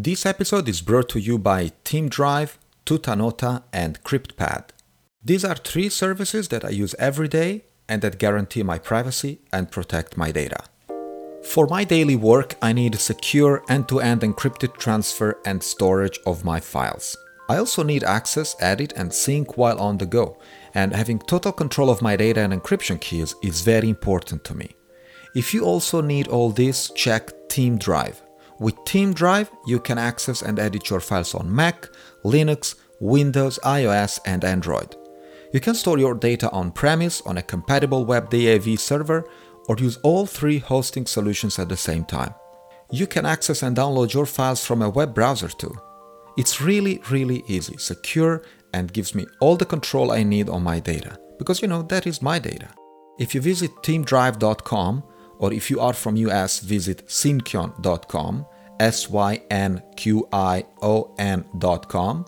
This episode is brought to you by TeamDrive, Tutanota, and CryptPad. These are three services that I use every day and that guarantee my privacy and protect my data. For my daily work, I need secure end to end encrypted transfer and storage of my files. I also need access, edit, and sync while on the go, and having total control of my data and encryption keys is very important to me. If you also need all this, check TeamDrive. With Team Drive, you can access and edit your files on Mac, Linux, Windows, iOS, and Android. You can store your data on premise on a compatible web DAV server or use all three hosting solutions at the same time. You can access and download your files from a web browser too. It's really, really easy, secure, and gives me all the control I need on my data. Because you know, that is my data. If you visit teamdrive.com or if you are from US, visit synqion.com, S Y N Q I O N.com,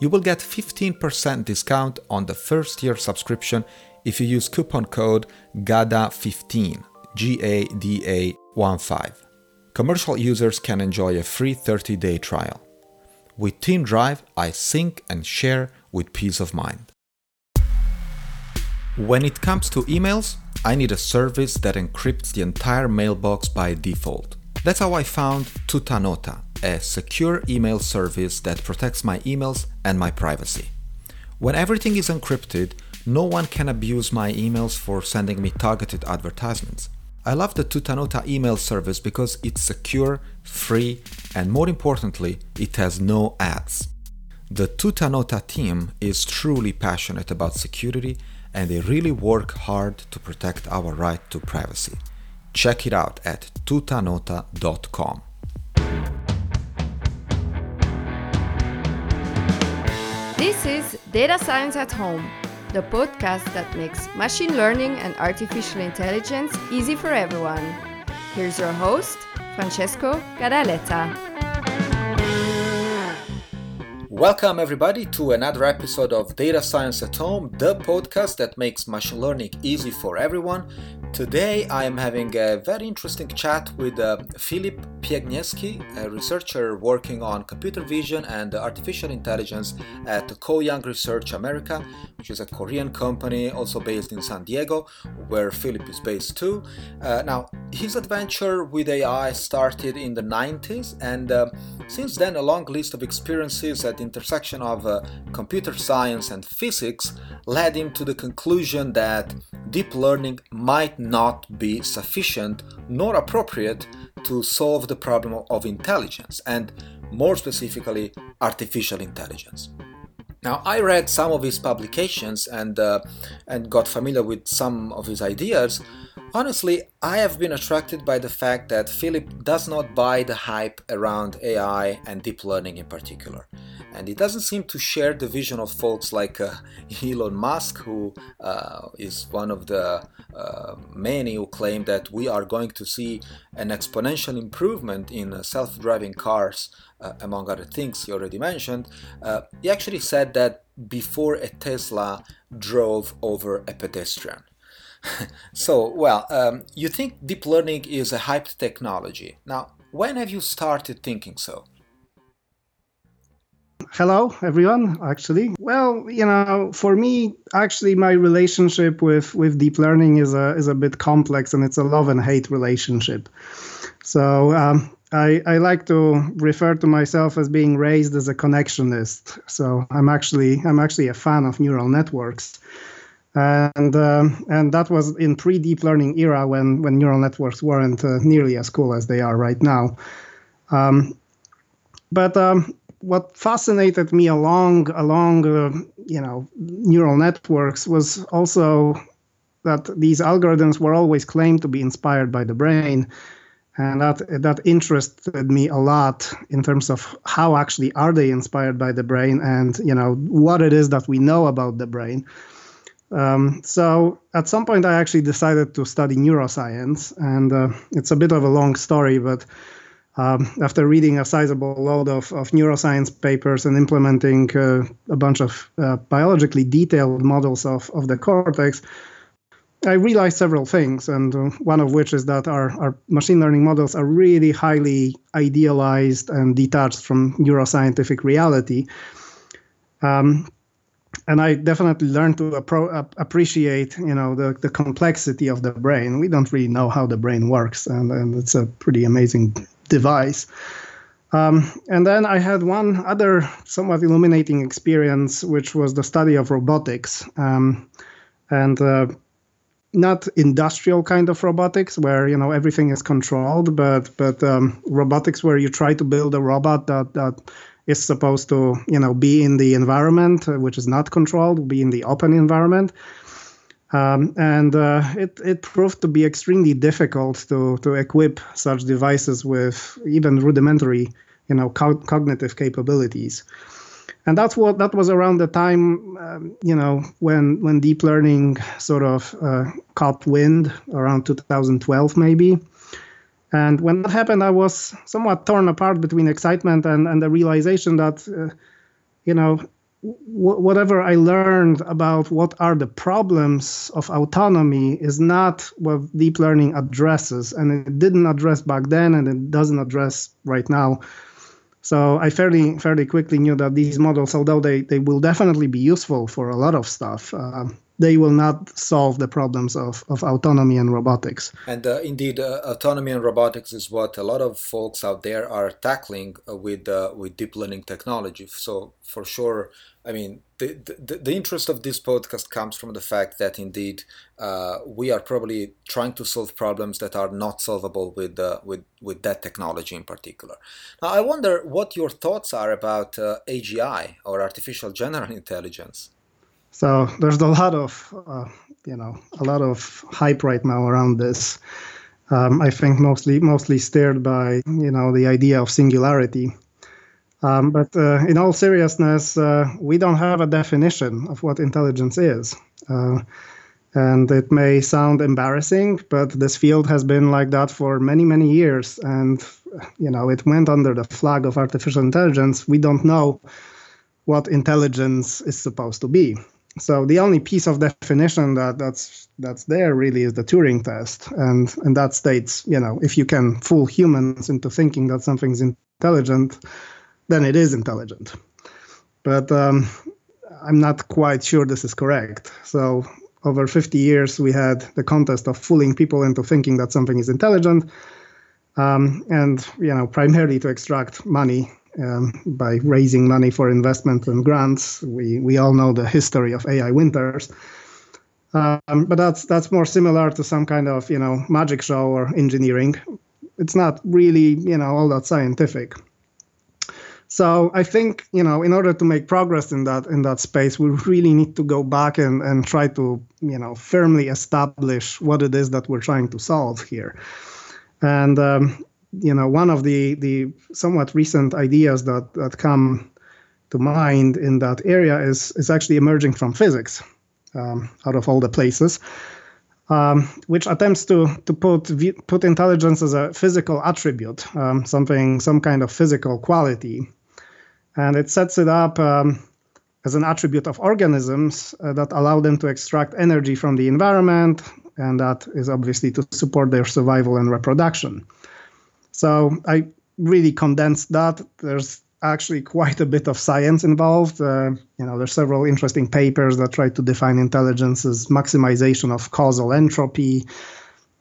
you will get 15% discount on the first year subscription if you use coupon code GADA15, G A D A 1 5. Commercial users can enjoy a free 30 day trial. With TeamDrive, I sync and share with peace of mind. When it comes to emails, I need a service that encrypts the entire mailbox by default. That's how I found Tutanota, a secure email service that protects my emails and my privacy. When everything is encrypted, no one can abuse my emails for sending me targeted advertisements. I love the Tutanota email service because it's secure, free, and more importantly, it has no ads. The Tutanota team is truly passionate about security and they really work hard to protect our right to privacy. Check it out at tutanota.com. This is Data Science at Home, the podcast that makes machine learning and artificial intelligence easy for everyone. Here's your host, Francesco Gadaletta. Welcome, everybody, to another episode of Data Science at Home, the podcast that makes machine learning easy for everyone. Today, I am having a very interesting chat with uh, Filip Piękniewski, a researcher working on computer vision and artificial intelligence at Koh Young Research America, which is a Korean company also based in San Diego, where Filip is based too. Uh, now, his adventure with AI started in the 90s, and uh, since then, a long list of experiences at the intersection of uh, computer science and physics led him to the conclusion that deep learning might not be sufficient nor appropriate to solve the problem of intelligence, and more specifically, artificial intelligence. Now, I read some of his publications and, uh, and got familiar with some of his ideas. Honestly, I have been attracted by the fact that Filip does not buy the hype around AI and deep learning in particular. And he doesn't seem to share the vision of folks like uh, Elon Musk, who uh, is one of the uh, many who claim that we are going to see an exponential improvement in uh, self driving cars uh, among other things he already mentioned, uh, he actually said that before a Tesla drove over a pedestrian. so, well, um, you think deep learning is a hyped technology. Now, when have you started thinking so? Hello, everyone. Actually, well, you know, for me, actually, my relationship with with deep learning is a is a bit complex, and it's a love and hate relationship. So um, I, I like to refer to myself as being raised as a connectionist. So I'm actually I'm actually a fan of neural networks, and um, and that was in pre deep learning era when when neural networks weren't uh, nearly as cool as they are right now. Um, but um, what fascinated me along along uh, you know neural networks was also that these algorithms were always claimed to be inspired by the brain. And that that interested me a lot in terms of how actually are they inspired by the brain and you know what it is that we know about the brain. Um, so at some point i actually decided to study neuroscience. And uh, it's a bit of a long story but um, after reading a sizable load of, of neuroscience papers and implementing uh, a bunch of uh, biologically detailed models of, of the cortex I realized several things, and uh, one of which is that our, our machine learning models are really highly idealized and detached from neuroscientific reality. Um, and I definitely learned to appro- appreciate, you know, the, the complexity of the brain. We don't really know how the brain works, and, and it's a pretty amazing device. Um, and then I had one other somewhat illuminating experience, which was the study of robotics, um, and uh, not industrial kind of robotics where you know everything is controlled, but but um, robotics where you try to build a robot that that is supposed to you know be in the environment uh, which is not controlled, be in the open environment. Um, and uh, it, it proved to be extremely difficult to, to equip such devices with even rudimentary you know co- cognitive capabilities. And that's what that was around the time um, you know when when deep learning sort of uh, caught wind around 2012 maybe. And when that happened i was somewhat torn apart between excitement and and the realization that uh, you know whatever I learned about what are the problems of autonomy is not what deep learning addresses, and it didn't address back then, and it doesn't address right now. So I fairly fairly quickly knew that these models, although they, they will definitely be useful for a lot of stuff, uh, they will not solve the problems of, of autonomy and robotics. And uh, indeed, uh, autonomy and robotics is what a lot of folks out there are tackling uh, with uh, with deep learning technology. So for sure, I mean, the, the, the interest of this podcast comes from the fact that indeed uh, we are probably trying to solve problems that are not solvable with, uh, with, with that technology in particular. Now, I wonder what your thoughts are about AGI or artificial general intelligence. So there's a lot of, uh, you know, a lot of hype right now around this. Um, I think mostly mostly stirred by, you know, the idea of singularity um, but uh, in all seriousness, uh, we don't have a definition of what intelligence is. Uh, and it may sound embarrassing, but this field has been like that for many, many years. And, you know, it went under the flag of artificial intelligence. We don't know what intelligence is supposed to be. So the only piece of definition that that's that's there really is the Turing test, and and that states, you know, if you can fool humans into thinking that something's intelligent, then it is intelligent. But um, I'm not quite sure this is correct. So over 50 years, we had the contest of fooling people into thinking that something is intelligent, um, and you know, primarily to extract money um, by raising money for investment and grants. We we all know the history of AI winters. Um, but that's that's more similar to some kind of you know magic show or engineering. It's not really you know all that scientific. So I think you know, in order to make progress in that in that space, we really need to go back and and try to you know firmly establish what it is that we're trying to solve here. And um, you know, one of the the somewhat recent ideas that that come to mind in that area is is actually emerging from physics, um, out of all the places. Um, which attempts to to put put intelligence as a physical attribute, um, something some kind of physical quality, and it sets it up um, as an attribute of organisms uh, that allow them to extract energy from the environment, and that is obviously to support their survival and reproduction. So I really condensed that. There's actually quite a bit of science involved. Uh, you know, there's several interesting papers that try to define intelligence as maximization of causal entropy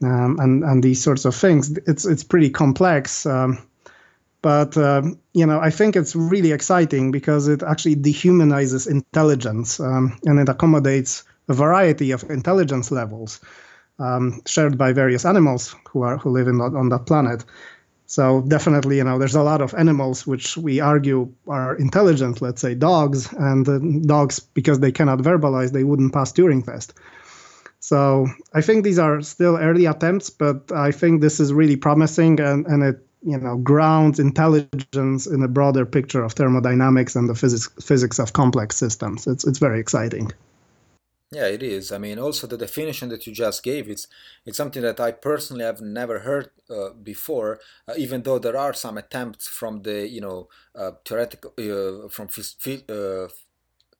um, and and these sorts of things. It's it's pretty complex. Um, but um, you know, I think it's really exciting because it actually dehumanizes intelligence um, and it accommodates a variety of intelligence levels um, shared by various animals who are who live in, on that planet. So definitely, you know, there's a lot of animals which we argue are intelligent. Let's say dogs, and uh, dogs because they cannot verbalize, they wouldn't pass Turing test. So I think these are still early attempts, but I think this is really promising, and, and it you know grounds intelligence in a broader picture of thermodynamics and the physics physics of complex systems. It's it's very exciting. Yeah, it is. I mean, also the definition that you just gave, it's it's something that I personally have never heard uh, before. Uh, even though there are some attempts from the you know uh, theoretical uh, from uh,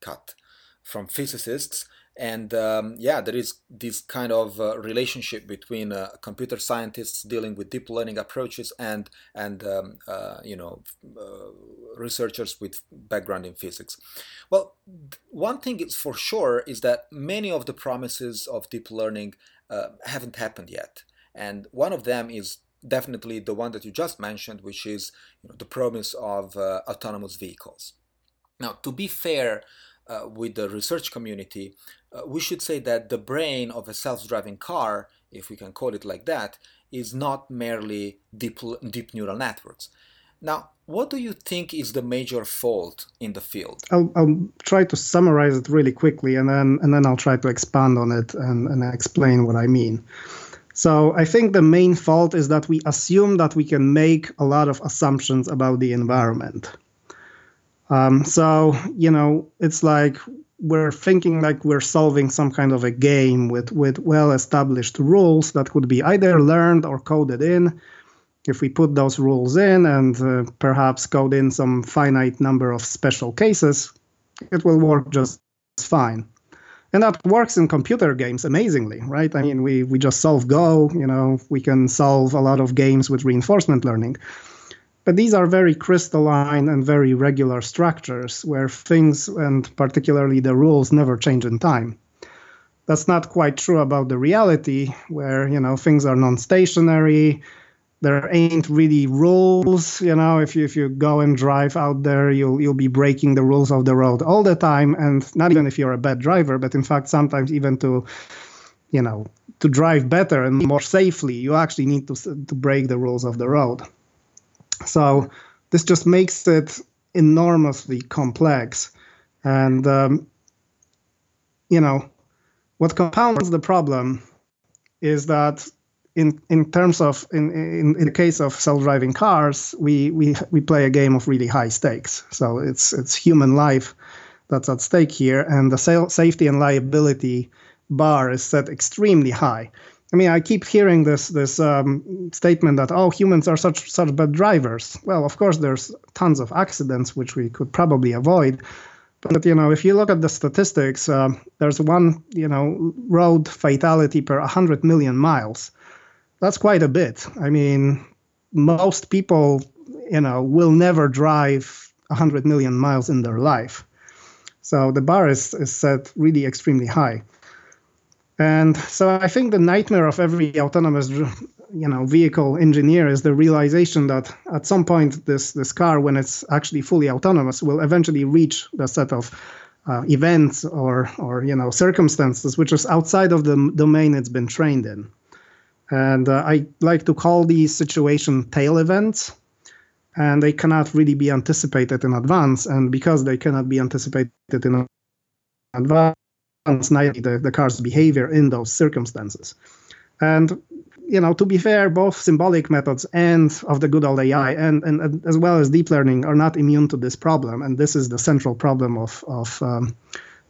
cut from physicists and um, yeah, there is this kind of uh, relationship between uh, computer scientists dealing with deep learning approaches and and um, uh, you know uh, researchers with background in physics. Well, one thing is for sure is that many of the promises of deep learning uh, haven't happened yet, and one of them is definitely the one that you just mentioned, which is you know, the promise of uh, autonomous vehicles. Now, to be fair uh, with the research community, uh, we should say that the brain of a self-driving car, if we can call it like that, is not merely deep, deep neural networks. Now, what do you think is the major fault in the field? I'll, I'll, try to summarize it really quickly, and then and then I'll try to expand on it and, and explain what I mean. So I think the main fault is that we assume that we can make a lot of assumptions about the environment. Um, so you know, it's like we're thinking like we're solving some kind of a game with with well established rules that could be either learned or coded in. If we put those rules in and uh, perhaps code in some finite number of special cases it will work just fine. And that works in computer games amazingly right? I mean we we just solve go you know we can solve a lot of games with reinforcement learning but these are very crystalline and very regular structures where things, and particularly the rules, never change in time. That's not quite true about the reality, where you know things are non-stationary. There ain't really rules. You know, if you if you go and drive out there, you'll you'll be breaking the rules of the road all the time, and not even if you're a bad driver, but in fact sometimes even to, you know, to drive better and more safely, you actually need to to break the rules of the road. So this just makes it enormously complex. And, um, you know, what compounds the problem is that in, in terms of in, in, in the case of self-driving cars, we, we we play a game of really high stakes. So it's it's human life that's at stake here, and the safety and liability bar is set extremely high. I mean, I keep hearing this this um, statement that oh, humans are such such bad drivers. Well, of course, there's tons of accidents which we could probably avoid, but you know, if you look at the statistics, uh, there's one you know road fatality per 100 million miles. That's quite a bit. I mean, most people you know will never drive 100 million miles in their life. So the bar is, is set really extremely high. And so I think the nightmare of every autonomous you know vehicle engineer is the realization that at some point this this car when it's actually fully autonomous will eventually reach the set of uh, events or or you know circumstances which is outside of the domain it's been trained in. And uh, i like to call these situation tail events and they cannot really be anticipated in advance. And because they cannot be anticipated in advance the, the car's behavior in those circumstances. And you know, to be fair, both symbolic methods and of the good old AI and, and, and, as well as deep learning are not immune to this problem. And this is the central problem of, of um,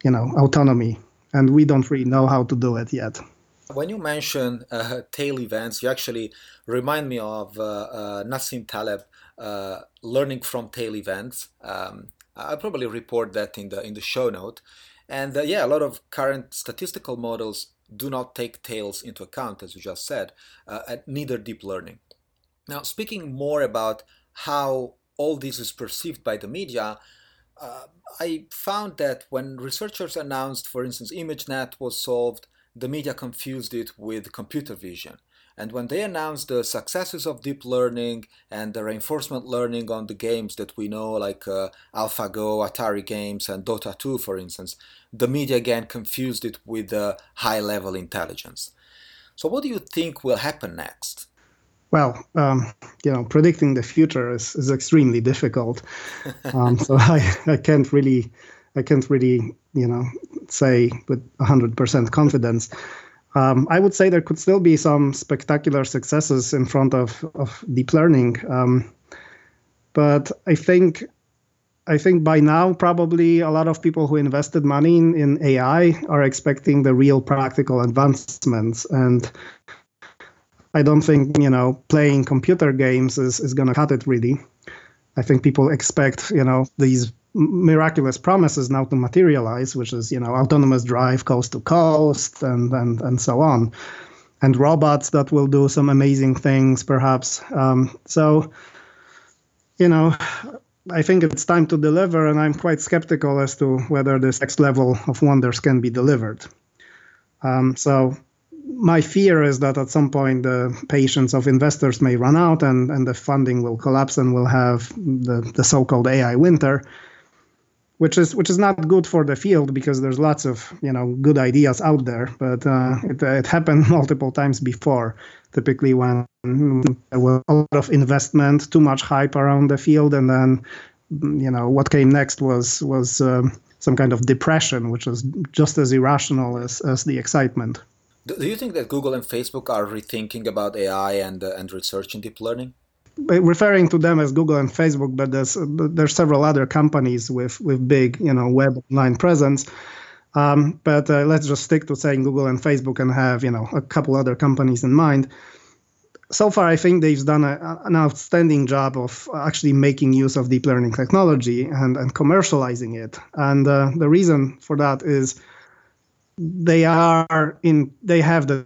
you know, autonomy. And we don't really know how to do it yet. When you mention uh, tail events, you actually remind me of uh, uh, Nassim Taleb uh, learning from tail events. Um, I'll probably report that in the in the show note. And uh, yeah, a lot of current statistical models do not take tails into account, as you just said, uh, neither deep learning. Now, speaking more about how all this is perceived by the media, uh, I found that when researchers announced, for instance, ImageNet was solved, the media confused it with computer vision. And when they announced the successes of deep learning and the reinforcement learning on the games that we know, like uh, AlphaGo, Atari games, and Dota 2, for instance, the media again confused it with uh, high level intelligence. So, what do you think will happen next? Well, um, you know, predicting the future is, is extremely difficult. Um, so I, I can't really, I can't really, you know, say with 100% confidence. Um, I would say there could still be some spectacular successes in front of, of deep learning. Um, but I think I think by now probably a lot of people who invested money in, in AI are expecting the real practical advancements. And I don't think, you know, playing computer games is, is gonna cut it really. I think people expect, you know, these miraculous promises now to materialize, which is you know autonomous drive coast to coast and and and so on, and robots that will do some amazing things perhaps. Um, so, you know, I think it's time to deliver, and I'm quite skeptical as to whether this next level of wonders can be delivered. Um, so my fear is that at some point the patience of investors may run out and, and the funding will collapse and we'll have the, the so-called AI winter, which is which is not good for the field because there's lots of you know good ideas out there, but uh, it, it happened multiple times before. Typically, when there was a lot of investment, too much hype around the field, and then you know what came next was was um, some kind of depression, which was just as irrational as as the excitement. Do you think that Google and Facebook are rethinking about AI and uh, and research in deep learning? Referring to them as Google and Facebook, but there's there's several other companies with with big you know web online presence. Um, but uh, let's just stick to saying Google and Facebook and have you know a couple other companies in mind. So far, I think they've done a, an outstanding job of actually making use of deep learning technology and, and commercializing it. And uh, the reason for that is they are in they have the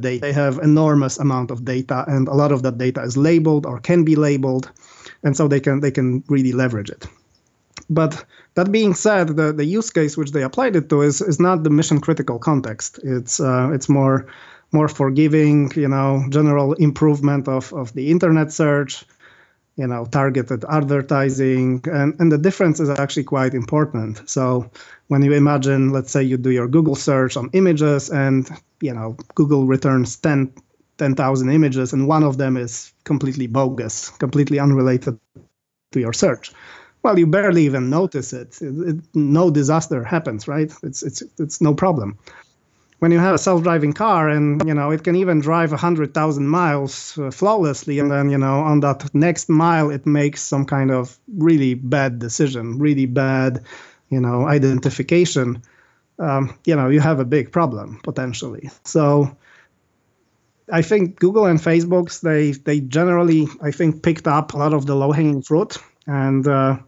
data they have enormous amount of data and a lot of that data is labeled or can be labeled and so they can they can really leverage it. But that being said the, the use case which they applied it to is, is not the mission critical context. It's uh, it's more more forgiving you know general improvement of, of the internet search you know targeted advertising and, and the difference is actually quite important. So when you imagine let's say you do your google search on images and you know google returns 10 10,000 images and one of them is completely bogus completely unrelated to your search. Well you barely even notice it, it, it no disaster happens right? It's it's it's no problem. When you have a self-driving car and you know it can even drive 100,000 miles uh, flawlessly and then you know on that next mile it makes some kind of really bad decision really bad you know identification um, you know you have a big problem potentially so I think Google and Facebook's they they generally I think picked up a lot of the low hanging fruit and uh,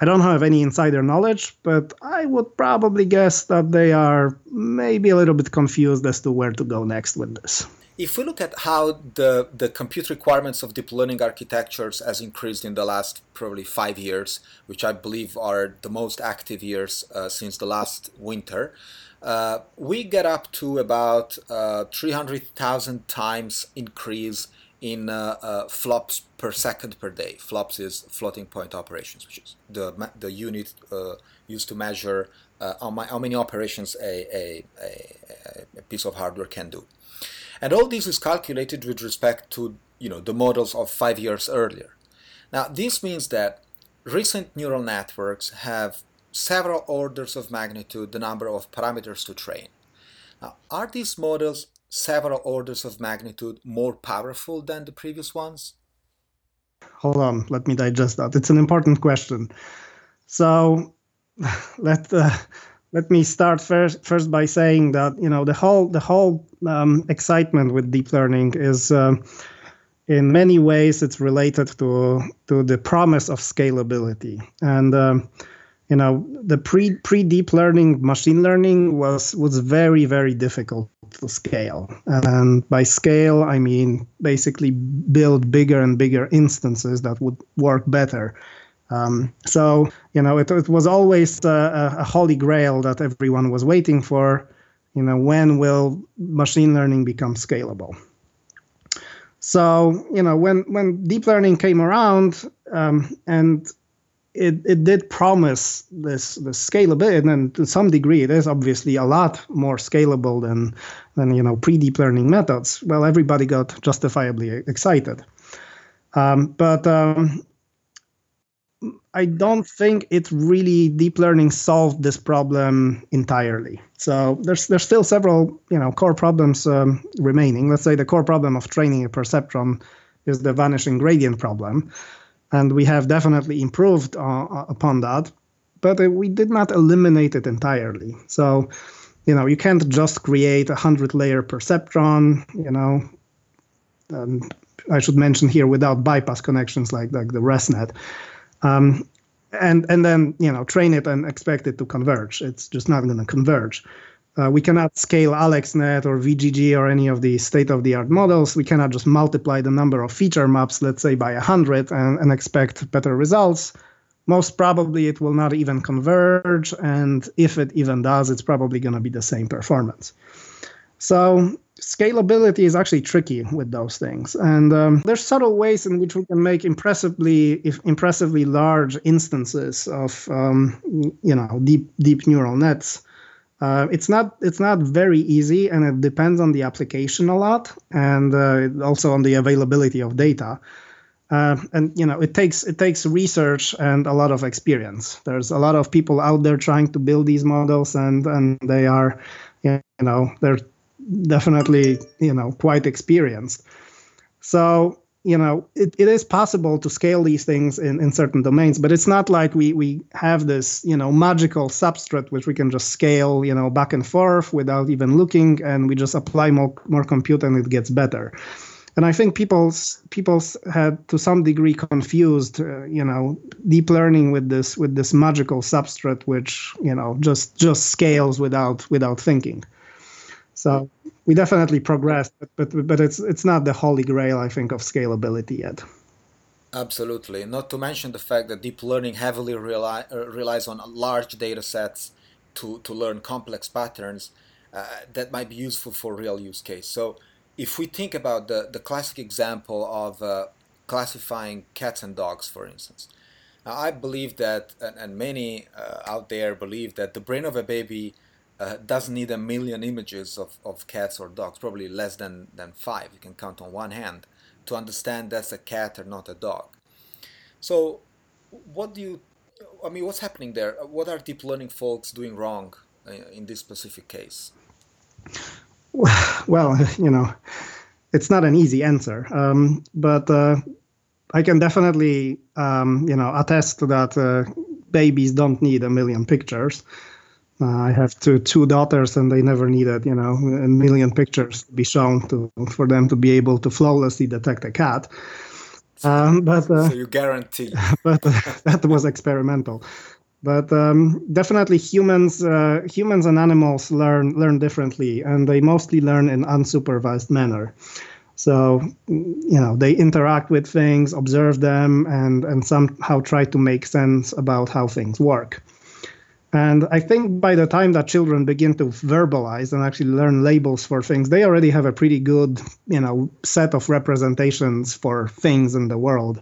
I don't have any insider knowledge, but I would probably guess that they are maybe a little bit confused as to where to go next with this. If we look at how the, the compute requirements of deep learning architectures has increased in the last probably five years, which I believe are the most active years uh, since the last winter, uh, we get up to about uh, 300,000 times increase in uh, uh, flops per second per day. Flops is floating point operations, which is the, the unit uh, used to measure how, my, how, many operations a, a, a, a, piece of hardware can do. And all this is calculated with respect to you know the models of five years earlier. Now this means that recent neural networks have several orders of magnitude the number of parameters to train. Now, are these models several orders of magnitude more powerful than the previous ones? Hold on, let me digest that. It's an important question. So let uh, let me start first first by saying that you know the whole the whole um, excitement with deep learning is. Uh, in many ways, it's related to to the promise of scalability, and um, you know the pre pre deep learning machine learning was was very very difficult to scale and by scale i mean basically build bigger and bigger instances that would work better um, so you know it, it was always a, a holy grail that everyone was waiting for. You know when will machine learning become scalable? So you know when when deep learning came around um, and it, it did promise this the scalability, and to some degree, it is obviously a lot more scalable than than you know pre deep learning methods. Well, everybody got justifiably excited, um, but um, I don't think it really deep learning solved this problem entirely. So there's there's still several you know core problems um, remaining. Let's say the core problem of training a perceptron is the vanishing gradient problem and we have definitely improved uh, uh, upon that but uh, we did not eliminate it entirely so you know you can't just create a 100 layer perceptron you know i should mention here without bypass connections like like the resnet um, and and then you know train it and expect it to converge. It's just not going to converge. Uh, we cannot scale AlexNet or VGG or any of the state-of-the-art models. We cannot just multiply the number of feature maps, let's say by 100, and, and expect better results. Most probably it will not even converge, and if it even does, it's probably going to be the same performance. So scalability is actually tricky with those things. And um, there's subtle ways in which we can make impressively impressively large instances of um, you know deep deep neural nets. Uh, it's not it's not very easy and it depends on the application a lot and uh, also on the availability of data. Uh, and you know it takes it takes research and a lot of experience. There's a lot of people out there trying to build these models and and they are you know they're definitely you know quite experienced. So you know it, it is possible to scale these things in, in certain domains but it's not like we we have this you know magical substrate which we can just scale you know back and forth without even looking and we just apply more more compute and it gets better. And i think people's people's had to some degree confused uh, you know deep learning with this with this magical substrate which you know just just scales without without thinking so we definitely progressed, but, but but it's it's not the holy grail, I think, of scalability yet. Absolutely. Not to mention the fact that deep learning heavily rely, uh, relies on large data sets to, to learn complex patterns uh, that might be useful for real use case. So if we think about the, the classic example of uh, classifying cats and dogs, for instance, now, I believe that, and, and many uh, out there believe that the brain of a baby uh, doesn't need a million images of, of cats or dogs, probably less than, than five. You can count on one hand to understand that's a cat or not a dog. So, what do you, I mean, what's happening there? What are deep learning folks doing wrong uh, in this specific case? Well, you know, it's not an easy answer, um, but uh, I can definitely, um, you know, attest that uh, babies don't need a million pictures. Uh, I have two two daughters, and they never needed, you know, a million pictures to be shown to for them to be able to flawlessly detect a cat. Um, but uh, so you guarantee. but uh, that was experimental. But um, definitely, humans uh, humans and animals learn learn differently, and they mostly learn in unsupervised manner. So, you know, they interact with things, observe them, and and somehow try to make sense about how things work. And I think by the time that children begin to verbalize and actually learn labels for things, they already have a pretty good, you know, set of representations for things in the world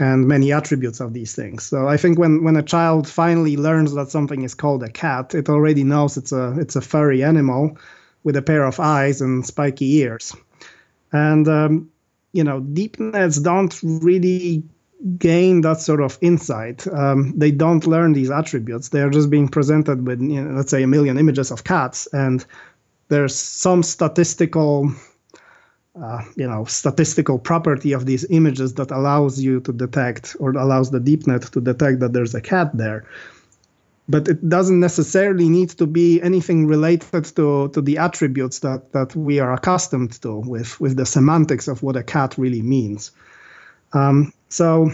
and many attributes of these things. So I think when, when a child finally learns that something is called a cat, it already knows it's a it's a furry animal with a pair of eyes and spiky ears. And um, you know, deep nets don't really gain that sort of insight. Um, they don't learn these attributes. They are just being presented with, you know, let's say, a million images of cats, and there's some statistical, uh, you know, statistical property of these images that allows you to detect or allows the deep net to detect that there's a cat there. But it doesn't necessarily need to be anything related to, to the attributes that, that we are accustomed to with, with the semantics of what a cat really means. Um, so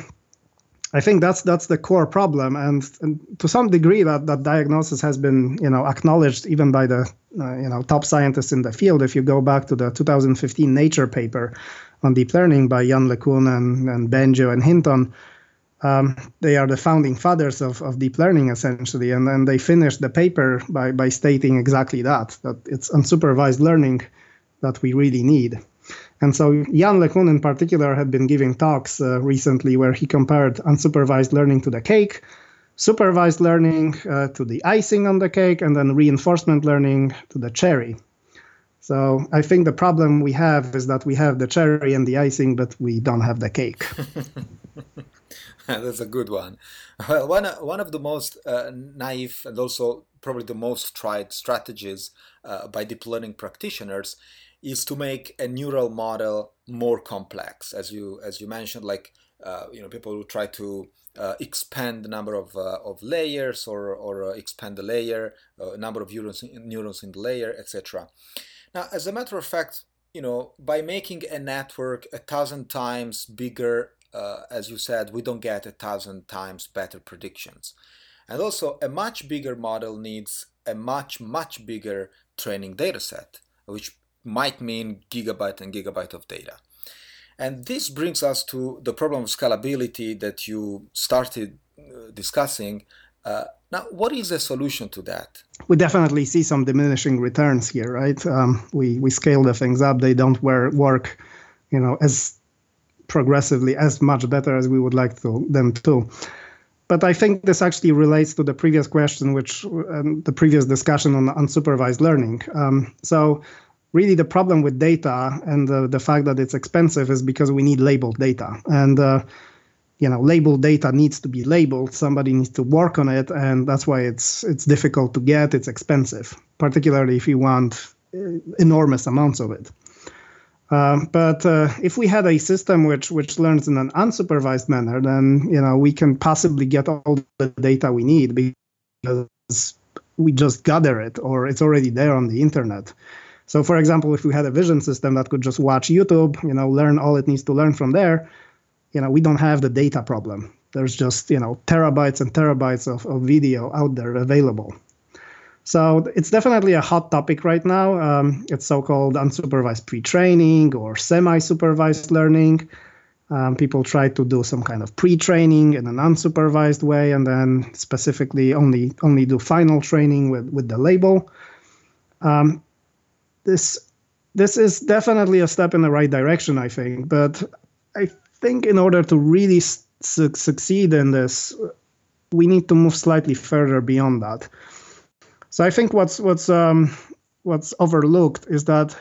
I think that's that's the core problem, and, and, to some degree that that diagnosis has been you know acknowledged even by the uh, you know top scientists in the field. If you go back to the 2015 Nature paper on deep learning by Yann LeCun and, and Bengio and Hinton, um, they are the founding fathers of, of deep learning essentially, and then they finished the paper by by stating exactly that that it's unsupervised learning that we really need. And so Yann LeCun in particular had been giving talks uh, recently where he compared unsupervised learning to the cake, supervised learning uh, to the icing on the cake, and then reinforcement learning to the cherry. So I think the problem we have is that we have the cherry and the icing, but we don't have the cake. That's a good one. Well, one, one of the most uh, naive and also probably the most tried strategies uh, by deep learning practitioners is to make a neural model more complex, as you as you mentioned, like uh, you know people who try to uh, expand the number of, uh, of layers or, or uh, expand the layer, uh, number of neurons, neurons in the layer, etc. Now, as a matter of fact, you know, by making a network a thousand times bigger uh, as you said, we don't get a thousand times better predictions. And also, a much bigger model needs a much, much bigger training data set, which might mean gigabyte and gigabyte of data. And this brings us to the problem of scalability that you started uh, discussing. Uh, now, what is the solution to that? We definitely see some diminishing returns here, right? Um, we we scale the things up; they don't work, you know, as progressively as much better as we would like to, them to. But I think this actually relates to the previous question, which um, the previous discussion on unsupervised learning. Um, so really the problem with data and the, the fact that it's expensive is because we need labeled data. And uh, you know labeled data needs to be labeled. Somebody needs to work on it. And that's why it's it's difficult to get. It's expensive particularly if you want uh, enormous amounts of it. Um, but uh, if we had a system which which learns in an unsupervised manner then you know we can possibly get all the data we need because we just gather it or it's already there on the internet so, for example, if we had a vision system that could just watch YouTube, you know, learn all it needs to learn from there, you know, we don't have the data problem. There's just you know terabytes and terabytes of, of video out there available. So it's definitely a hot topic right now. Um, it's so-called unsupervised pre-training or semi-supervised learning. Um, people try to do some kind of pre-training in an unsupervised way, and then specifically only only do final training with with the label. Um, this this is definitely a step in the right direction, I think. But I think in order to really su- succeed in this, we need to move slightly further beyond that. So I think what's what's um, what's overlooked is that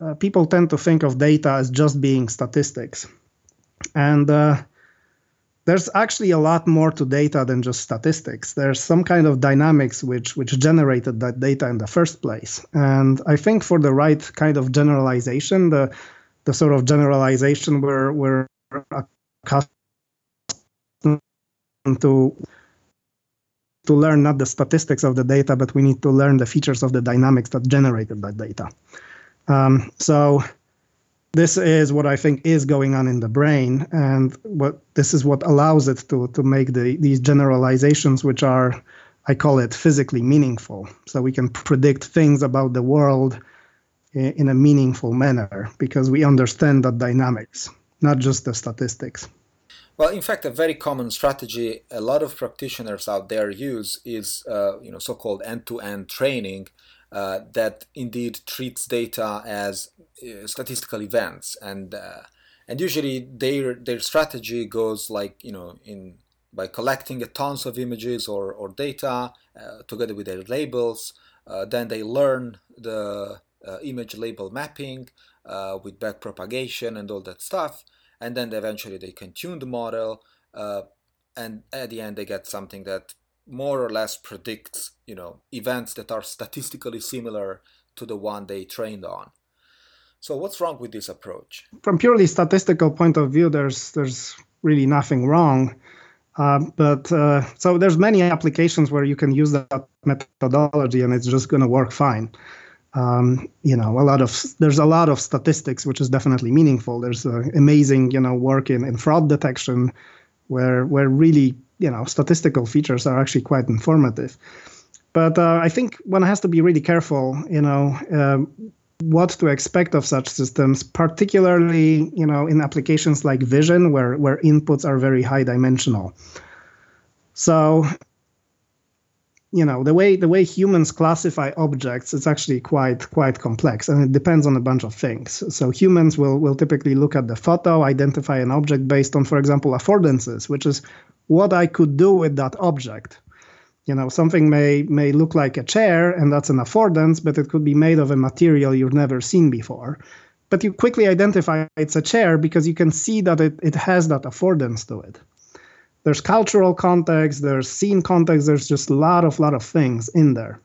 uh, people tend to think of data as just being statistics, and uh, there's actually a lot more to data than just statistics. There's some kind of dynamics which which generated that data in the first place. And I think for the right kind of generalization, the the sort of generalization where we're accustomed to to learn not the statistics of the data, but we need to learn the features of the dynamics that generated that data. Um, so this is what I think is going on in the brain, and what this is what allows it to to make the these generalizations, which are, I call it physically meaningful. So we can predict things about the world in, a meaningful manner because we understand the dynamics, not just the statistics. Well, in fact, a very common strategy a lot of practitioners out there use is, uh, you know, so-called end-to-end training, uh, that indeed treats data as uh, statistical events. And uh, and usually their their strategy goes like you know in by collecting a tons of images or, or data uh, together with their labels. Uh, then they learn the image label mapping with back propagation and all that stuff. And then eventually they can tune the model and at the end they get something that more or less predicts you know events that are statistically similar to the one they trained on. So what's wrong with this approach? From purely statistical point of view there's there's really nothing wrong. Uh, but uh, so there's many applications where you can use that methodology and it's just going to work fine. Um, you know a lot of there's a lot of statistics which is definitely meaningful. There's uh, amazing you know work in, in fraud detection where where really you know statistical features are actually quite informative. But uh, I think one has to be really careful, you know, uh, what to expect of such systems, particularly you know in applications like vision, where where inputs are very high dimensional. So you know the way the way humans classify objects it's actually quite quite complex and it depends on a bunch of things. So humans will will typically look at the photo identify an object based on for example affordances which is what i could do with that object. You know something may may look like a chair and that's an affordance but it could be made of a material you've never seen before. But you quickly identify it's a chair because you can see that it, it has that affordance to it there's cultural context, there's scene context, there's just a lot of lot of things in there.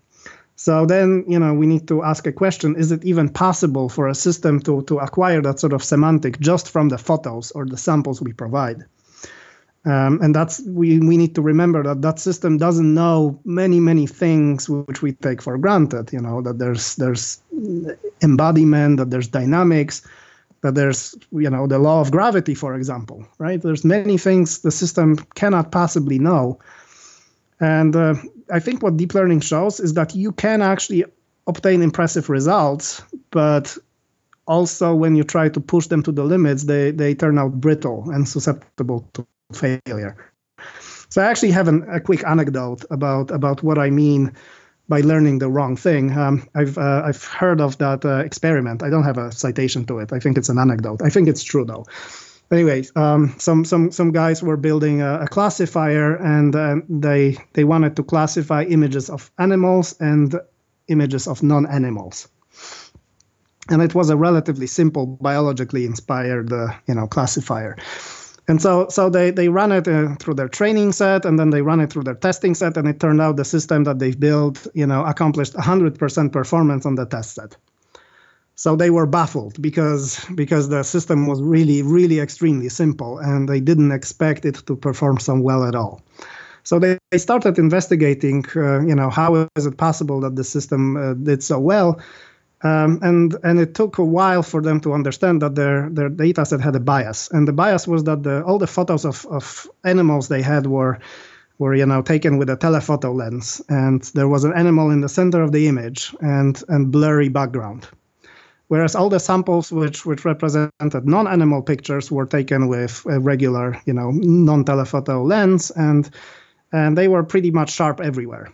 So then, you know, we need to ask a question: Is it even possible for a system to to acquire that sort of semantic just from the photos or the samples we provide? Um, and that's we we need to remember that that system doesn't know many many things which we take for granted. You know that there's there's embodiment, that there's dynamics, that there's you know the law of gravity for example right? There's many things the system cannot possibly know. And uh, i think what deep learning shows is that you can actually obtain impressive results but also when you try to push them to the limits they, they turn out brittle and susceptible to failure. So i actually have an, a quick anecdote about about what i mean by learning the wrong thing. Um, I've uh, I've heard of that uh, experiment. I don't have a citation to it. I think it's an anecdote. I think it's true though. Anyway, um, some some some guys were building a, a classifier, and uh, they they wanted to classify images of animals and images of non-animals. And it was a relatively simple biologically inspired, uh, you know, classifier and so so they they run it uh, through their training set and then they run it through their testing set and it turned out the system that they've built you know accomplished 100% performance on the test set. So they were baffled because because the system was really really extremely simple and they didn't expect it to perform so well at all. So they, they started investigating uh, you know how is it possible that the system uh, did so well um, and and it took a while for them to understand that their their data set had a bias, and the bias was that the all the photos of, of animals they had were were you know taken with a telephoto lens, and there was an animal in the center of the image and and blurry background, whereas all the samples which which represented non-animal pictures were taken with a regular you know non-telephoto lens, and and they were pretty much sharp everywhere.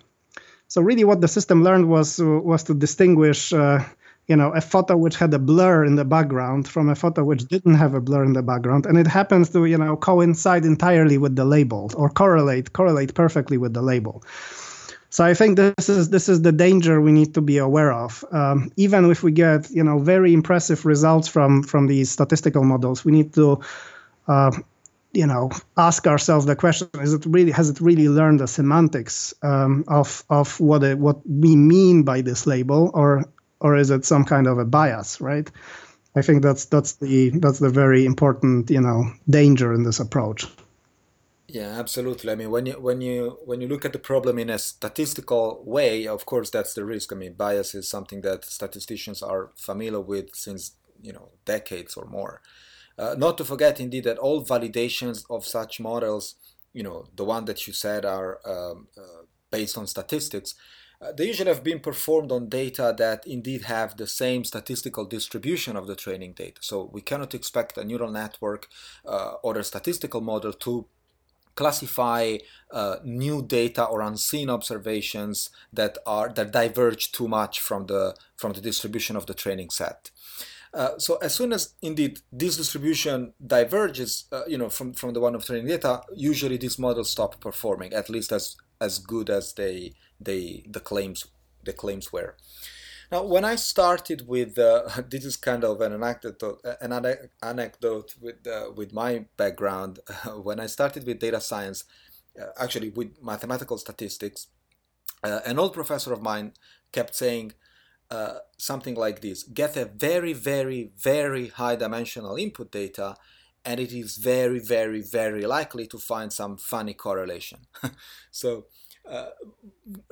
So really, what the system learned was was to distinguish, uh, you know, a photo which had a blur in the background from a photo which didn't have a blur in the background, and it happens to you know coincide entirely with the label or correlate correlate perfectly with the label. So I think this is this is the danger we need to be aware of. Um, even if we get you know very impressive results from from these statistical models, we need to uh, you know ask ourselves the question is it really has it really learned the semantics um, of of what it, what we mean by this label or or is it some kind of a bias right? I think that's that's the that's the very important you know danger in this approach. Yeah absolutely. I mean when you when you when you look at the problem in a statistical way of course that's the risk. I mean bias is something that statisticians are familiar with since you know decades or more uh, not to forget, indeed, that all validations of such models, you know, the one that you said are um, uh, based on statistics, uh, they usually have been performed on data that indeed have the same statistical distribution of the training data. So we cannot expect a neural network uh, or a statistical model to classify uh, new data or unseen observations that are that diverge too much from the from the distribution of the training set. Uh, so as soon as indeed this distribution diverges, uh, you know, from, from the one of training data, usually these models stop performing, at least as as good as they they the claims the claims were. Now, when I started with uh, this is kind of an anecdote, an anecdote with uh, with my background. when I started with data science, uh, actually with mathematical statistics, an old professor of mine kept saying uh, something like this. Get a very, very, very high dimensional input data, and it is very, very, very likely to find some funny correlation. so uh,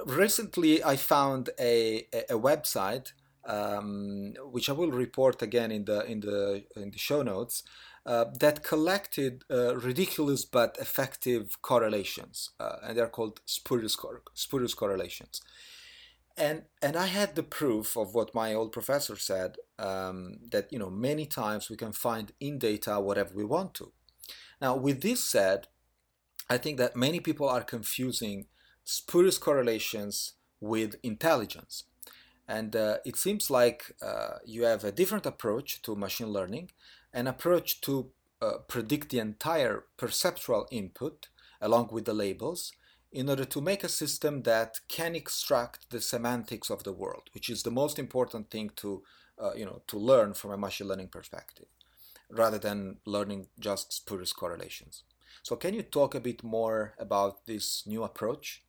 recently I found a, a, website um, which I will report again in the in the in the show notes uh, that collected uh, ridiculous but effective correlations, uh, and they're called spurious, cor- spurious correlations and and I had the proof of what my old professor said um, that you know many times we can find in data whatever we want to. Now, with this said, I think that many people are confusing spurious correlations with intelligence, and uh, it seems like uh, you have a different approach to machine learning, an approach to uh, predict the entire perceptual input along with the labels in order to make a system that can extract the semantics of the world, which is the most important thing to, uh, you know, to learn from a machine learning perspective, rather than learning just spurious correlations. So, can you talk a bit more about this new approach?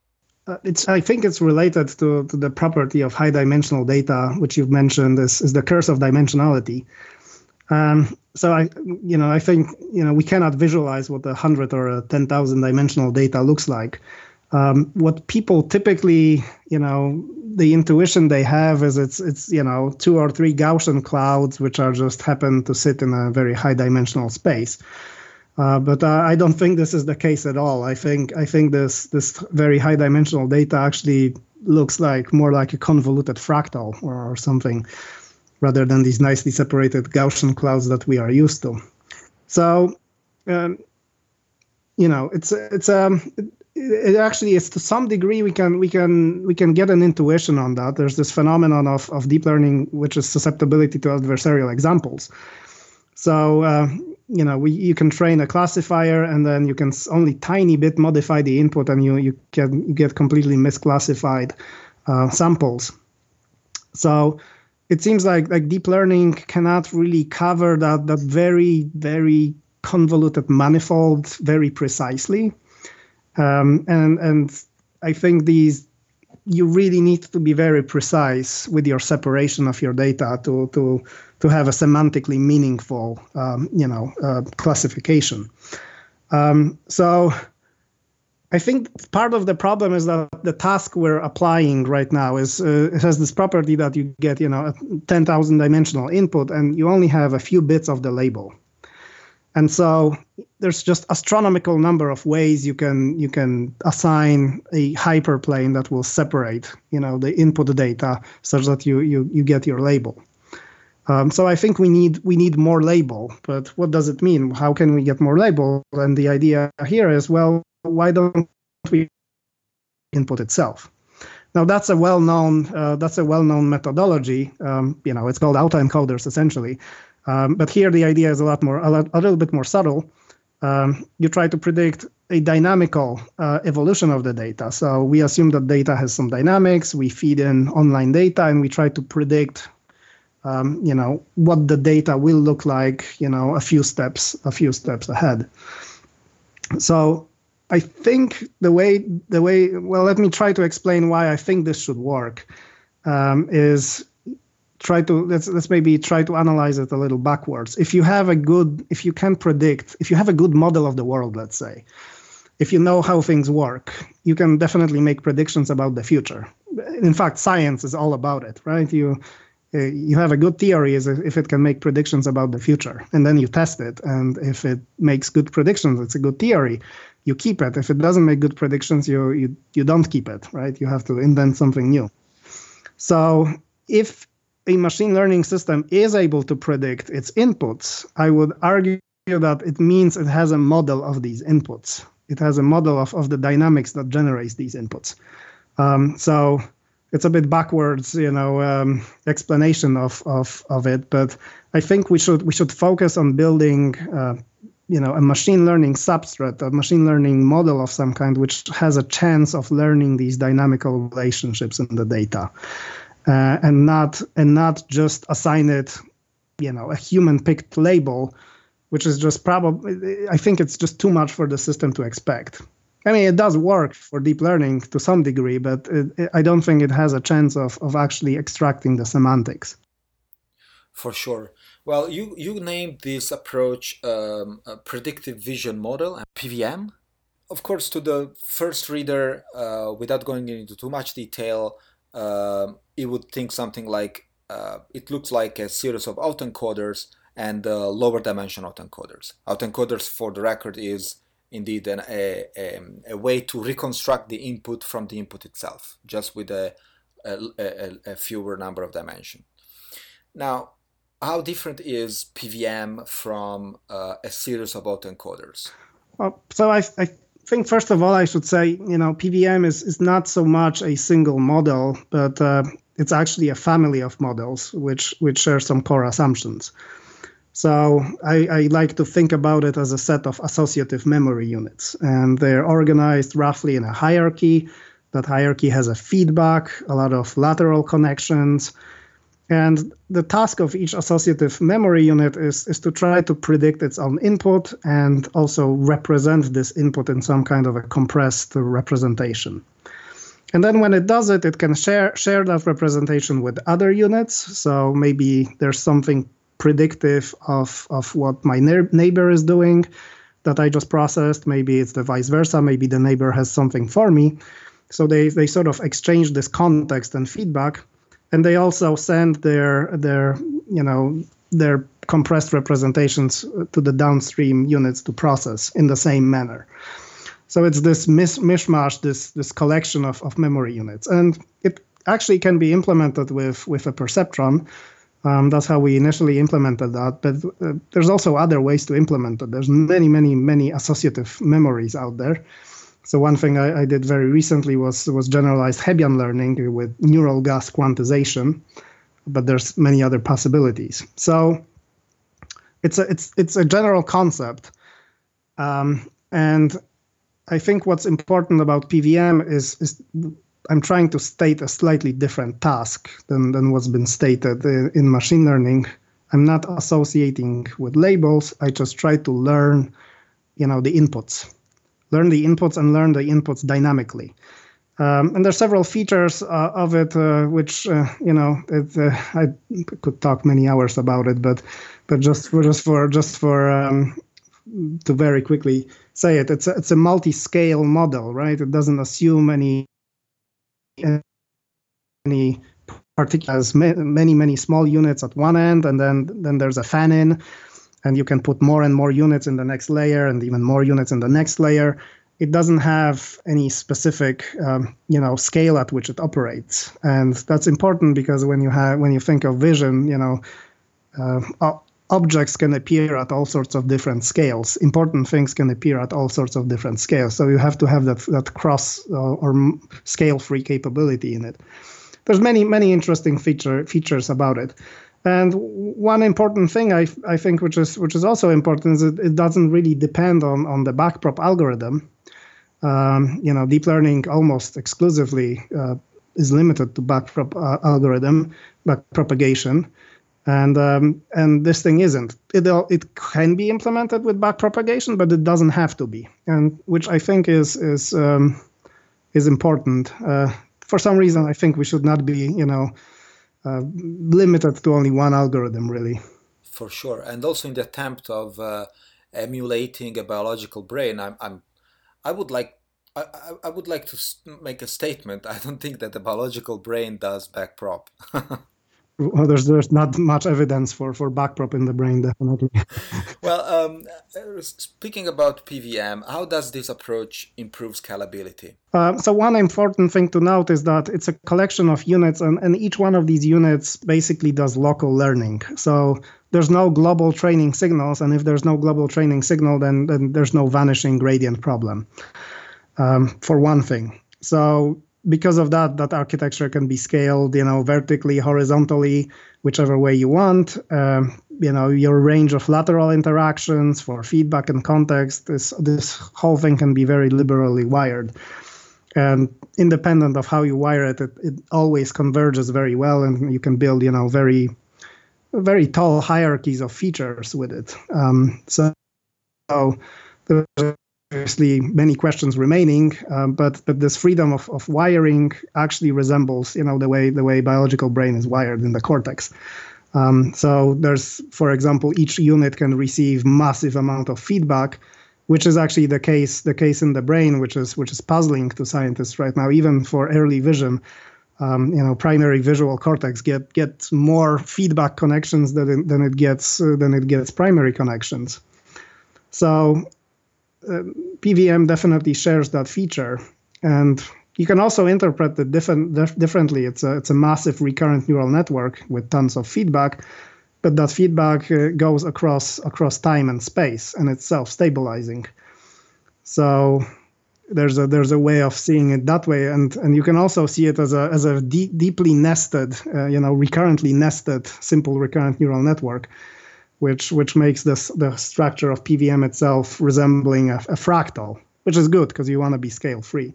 Uh, it's, I think it's related to, to the property of high dimensional data, which you've mentioned is, is the curse of dimensionality. Um, so I, you know, I think you know we cannot visualize what a hundred or a ten thousand dimensional data looks like. Um, what people typically, you know, the intuition they have is it's it's you know two or three Gaussian clouds which are just happen to sit in a very high dimensional space. Uh, but uh, I don't think this is the case at all. I think I think this this very high dimensional data actually looks like more like a convoluted fractal or, or something, rather than these nicely separated Gaussian clouds that we are used to. So, um, you know, it's it's um it, actually is to some degree we can we can we can get an intuition on that. There's this phenomenon of of deep learning which is susceptibility to adversarial examples. So. Uh, you know we, you can train a classifier and then you can only tiny bit modify the input and you you can you get completely misclassified uh, samples so it seems like like deep learning cannot really cover that that very very convoluted manifold very precisely um, and and i think these you really need to be very precise with your separation of your data to to to have a semantically meaningful, um, you know, uh, classification. Um, so I think part of the problem is that the task we're applying right now is uh, has this property that you get, you know, a 10,000 dimensional input and you only have a few bits of the label. And so there's just astronomical number of ways you can you can assign a hyperplane that will separate, you know, the input data such that you you you get your label. Um, so I think we need we need more label. But what does it mean? How can we get more label? And the idea here is, well, why don't we input itself? Now that's a well-known uh, that's a well-known methodology. Um, you know, it's called autoencoders essentially. Um, but here the idea is a lot more a, lot, a little bit more subtle. Um, you try to predict a dynamical uh, evolution of the data. So we assume that data has some dynamics. We feed in online data, and we try to predict um, you know what the data will look like you know a few steps a few steps ahead so i think the way the way well let me try to explain why i think this should work um, is try to let's let's maybe try to analyze it a little backwards. If you have a good if you can predict if you have a good model of the world let's say if you know how things work you can definitely make predictions about the future. In fact science is all about it right? You uh, you have a good theory is if it can make predictions about the future and then you test it. And if it makes good predictions it's a good theory you keep it. If it doesn't make good predictions you you, you don't keep it right? You have to invent something new. So if a machine learning system is able to predict its inputs i would argue that it means it has a model of these inputs it has a model of, of the dynamics that generates these inputs um, so it's a bit backwards, you know, um, explanation of, of of it. But I think we should we should focus on building, uh, you know, a machine learning substrate, a machine learning model of some kind, which has a chance of learning these dynamical relationships in the data, uh, and not and not just assign it, you know, a human picked label, which is just probably I think it's just too much for the system to expect. I mean, it does work for deep learning to some degree, but it, it, I don't think it has a chance of, of actually extracting the semantics. For sure. Well, you, you named this approach um, predictive vision model, PVM. Of course, to the first reader, uh, without going into too much detail, uh, it would think something like uh, it looks like a series of autoencoders and uh, lower dimension autoencoders. Autoencoders, for the record, is indeed an, a, a, a, way to reconstruct the input from the input itself, just with a, a, fewer number of dimensions. Now, how different is PVM from uh, a series of autoencoders? Well, so I, I think first of all I should say you know PVM is is not so much a single model, but uh, it's actually a family of models which which share some core assumptions. So I, I, like to think about it as a set of associative memory units, and they're organized roughly in a hierarchy. That hierarchy has a feedback, a lot of lateral connections, and the task of each associative memory unit is, is to try to predict its own input and also represent this input in some kind of a compressed representation. And then when it does it, it can share share that representation with other units. So maybe there's something predictive of, of what my neighbor is doing. that I just processed. Maybe it's the vice versa. Maybe the neighbor has something for me. So they, they sort of exchange this context and feedback, and they also send their their you know their compressed representations to the downstream units to process in the same manner. So it's this mis- mishmash, this this collection of, of memory units, and it actually can be implemented with with a perceptron. Um, that's how we initially implemented that. But uh, there's also other ways to implement it. There's many, many, many associative memories out there. So one thing I, I did very recently was was generalized Hebbian learning with neural gas quantization, but there's many other possibilities. So it's a it's it's a general concept, um, and I think what's important about PVM is is I'm trying to state a slightly different task than than what's been stated in, in machine learning. I'm not associating with labels. I just try to learn, you know, the inputs learn the inputs and learn the inputs dynamically. Um, and there's several features uh, of it, uh, which uh, you know, it, uh, I could talk many hours about it, but but just for just for just for um, to very quickly say it, it's a, it's a multi-scale model, right? It doesn't assume any any particular many many small units at one end, and then then there's a fan-in and you can put more and more units in the next layer and even more units in the next layer. It doesn't have any specific um, you know scale at which it operates. And that's important because when you have when you think of vision you know uh, objects can appear at all sorts of different scales. Important things can appear at all sorts of different scales. So you have to have that that cross uh, or scale free capability in it. There's many many interesting feature features about it. And one important thing I, I think, which is which is also important, is that it doesn't really depend on on the backprop algorithm. Um, you know, deep learning almost exclusively uh, is limited to backprop uh, algorithm, backpropagation, and um, and this thing isn't. It it can be implemented with backpropagation, but it doesn't have to be, and which I think is is um, is important. Uh, for some reason, I think we should not be, you know uh, limited to only one algorithm, really. For sure, and also in the attempt of uh, emulating a biological brain, I'm, I'm I would like I, I would like to make a statement. I don't think that the biological brain does backprop. well, there's there's not much evidence for for backprop in the brain, definitely. well, um, speaking about PVM, how does this approach improve scalability? Uh, so one important thing to note is that it's a collection of units, and, and each one of these units basically does local learning. So there's no global training signals, and if there's no global training signal, then then there's no vanishing gradient problem. Um, for one thing. So because of that, that architecture can be scaled, you know, vertically, horizontally, whichever way you want. Um, you know, your range of lateral interactions for feedback and context. This this whole thing can be very liberally wired, and independent of how you wire it, it, it always converges very well, and you can build, you know, very very tall hierarchies of features with it. Um, so, so there's obviously many questions remaining, um, but but this freedom of, of wiring actually resembles you know the way the way biological brain is wired in the cortex. Um, so there's, for example, each unit can receive massive amount of feedback, which is actually the case the case in the brain, which is which is puzzling to scientists right now, even for early vision. Um, you know, primary visual cortex get get more feedback connections than it, than it gets uh, than it gets primary connections. So PVM definitely shares that feature, and you can also interpret it different, dif- differently. It's a it's a massive recurrent neural network with tons of feedback, but that feedback uh, goes across across time and space, and it's self-stabilizing. So there's a there's a way of seeing it that way, and and you can also see it as a as a de- deeply nested, uh, you know, recurrently nested simple recurrent neural network which which makes this the structure of PVM itself resembling a, a fractal, which is good because you want to be scale free.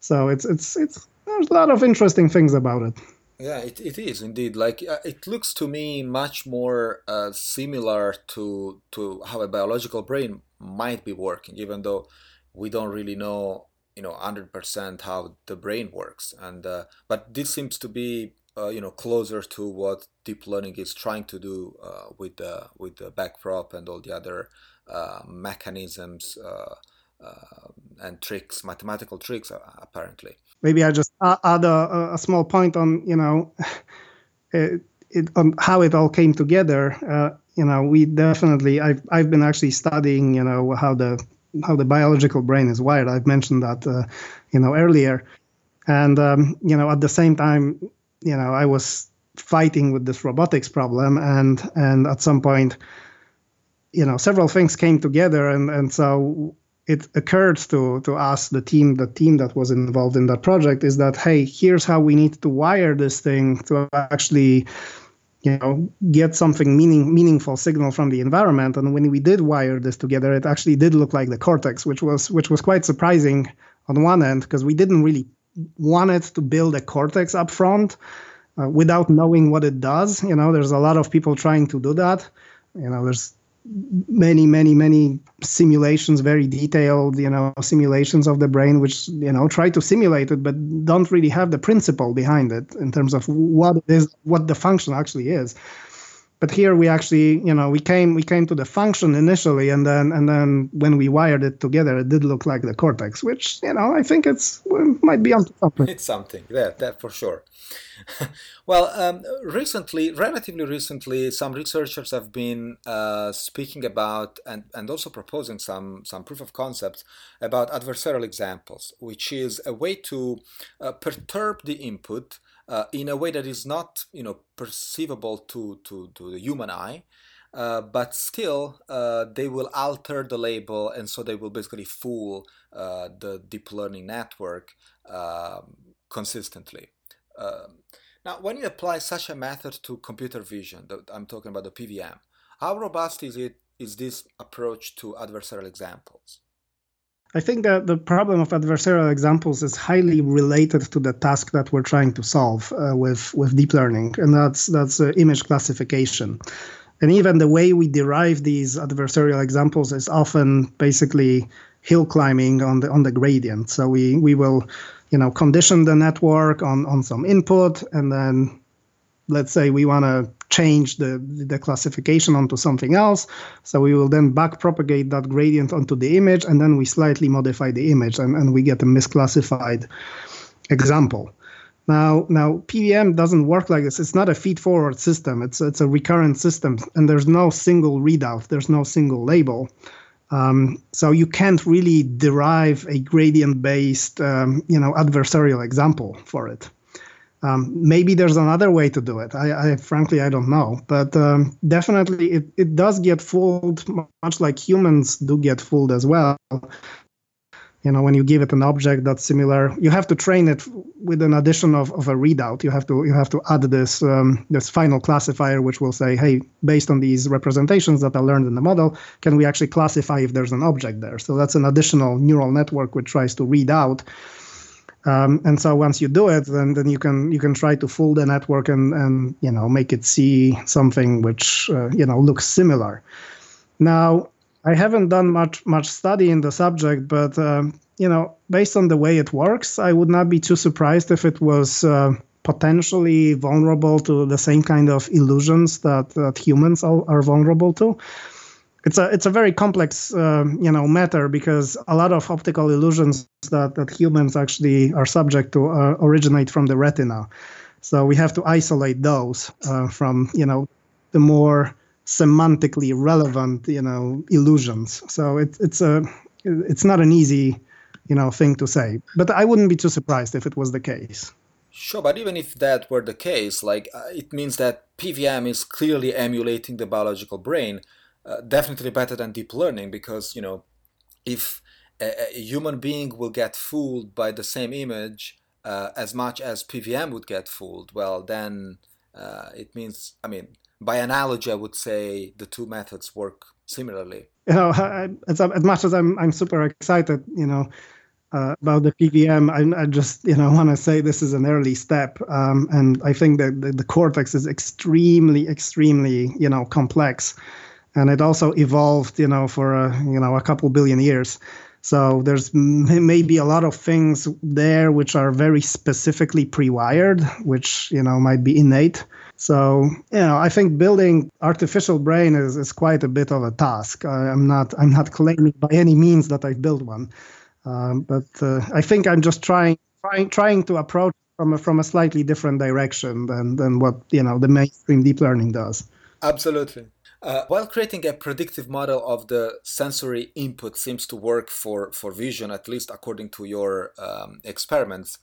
So it's it's it's there's a lot of interesting things about it. Yeah, it, it is indeed. Like uh, it looks to me much more uh, similar to to how a biological brain might be working, even though we don't really know, you know, hundred percent how the brain works. And uh, but this seems to be uh, you know closer to what deep learning is trying to do uh, with the with the backprop and all the other uh, mechanisms uh, uh, and tricks, mathematical tricks, apparently. Maybe I just add a, a small point on you know it, it, on how it all came together. you know, we definitely I've I've been actually studying you know how the how the biological brain is wired. I've mentioned that you know earlier and um, you know at the same time you know i was fighting with this robotics problem and and at some point you know several things came together and and so it occurred to to us the team the team that was involved in that project is that hey here's how we need to wire this thing to actually you know get something meaning meaningful signal from the environment. And when we did wire this together it actually did look like the cortex which was which was quite surprising on one end because we didn't really wanted to build a cortex up front uh, without knowing what it does. You know, there's a lot of people trying to do that. You know, there's many, many, many simulations, very detailed, you know, simulations of the brain, which, you know, try to simulate it, but don't really have the principle behind it in terms of what it is, what the function actually is but here we actually you know we came we came to the function initially and then and then when we wired it together it did look like the cortex which you know i think it's might be something. It's something that that for sure. Well um, recently relatively recently some researchers have been uh, speaking about and, and also proposing some some proof of concepts about adversarial examples which is a way to uh, perturb the input uh, in a way that is not you know perceivable to to, to the human eye uh, but still uh, they will alter the label and so they will basically fool uh, the deep learning network um, consistently. Um, now when you apply such a method to computer vision that i'm talking about the pvm how robust is it is this approach to adversarial examples I think that the problem of adversarial examples is highly related to the task that we're trying to solve uh, with with deep learning, and that's that's uh, image classification. And even the way we derive these adversarial examples is often basically hill climbing on the on the gradient. So we we will, you know, condition the network on on some input, and then let's say we want to change the, the classification onto something else. So we will then back propagate that gradient onto the image, and then we slightly modify the image, and, and we get a misclassified example. Now, now PVM doesn't work like this. It's not a feed-forward system. It's it's a recurrent system, and there's no single readout. There's no single label. Um, so you can't really derive a gradient-based, um, you know, adversarial example for it. Um, maybe there's another way to do it. I, I frankly I don't know, but um, definitely it, it does get fooled, much like humans do get fooled as well. You know, when you give it an object that's similar, you have to train it with an addition of, of a readout. You have to you have to add this um, this final classifier, which will say, hey, based on these representations that I learned in the model, can we actually classify if there's an object there? So that's an additional neural network which tries to read out um, and so once you do it, then then you can you can try to fool the network and and you know make it see something which uh, you know looks similar. Now I haven't done much much study in the subject, but um, you know based on the way it works, I would not be too surprised if it was. Uh, potentially vulnerable to the same kind of illusions that, that humans are, are vulnerable to it's a it's a very complex uh, you know matter because a lot of optical illusions that, that humans actually are subject to uh, originate from the retina. So we have to isolate those uh, from you know the more semantically relevant you know illusions. So it's it's a it's not an easy you know thing to say but i wouldn't be too surprised if it was the case. Sure, but even if that were the case, like uh, it means that PVM is clearly emulating the biological brain, uh, definitely better than deep learning because you know if a, a human being will get fooled by the same image uh, as much as PVM would get fooled, well then uh, it means I mean by analogy I would say the two methods work similarly. You know, I, as, as much as I'm I'm super excited, you know. Uh, about the PVM, I, I, just you know want to say this is an early step, um, and I think that the, the, cortex is extremely, extremely you know complex and it also evolved, you know, for a, you know a couple billion years. So there's maybe a lot of things there which are very specifically pre-wired, which you know might be innate. So you know, I think building artificial brain is, is quite a bit of a task. I, am not I'm not claiming by any means that I've built one, um, but uh, I think I'm just trying trying trying to approach from a, from a slightly different direction than than what you know the mainstream deep learning does. Absolutely. Uh, while creating a predictive model of the sensory input seems to work for, for vision, at least according to your um, experiments,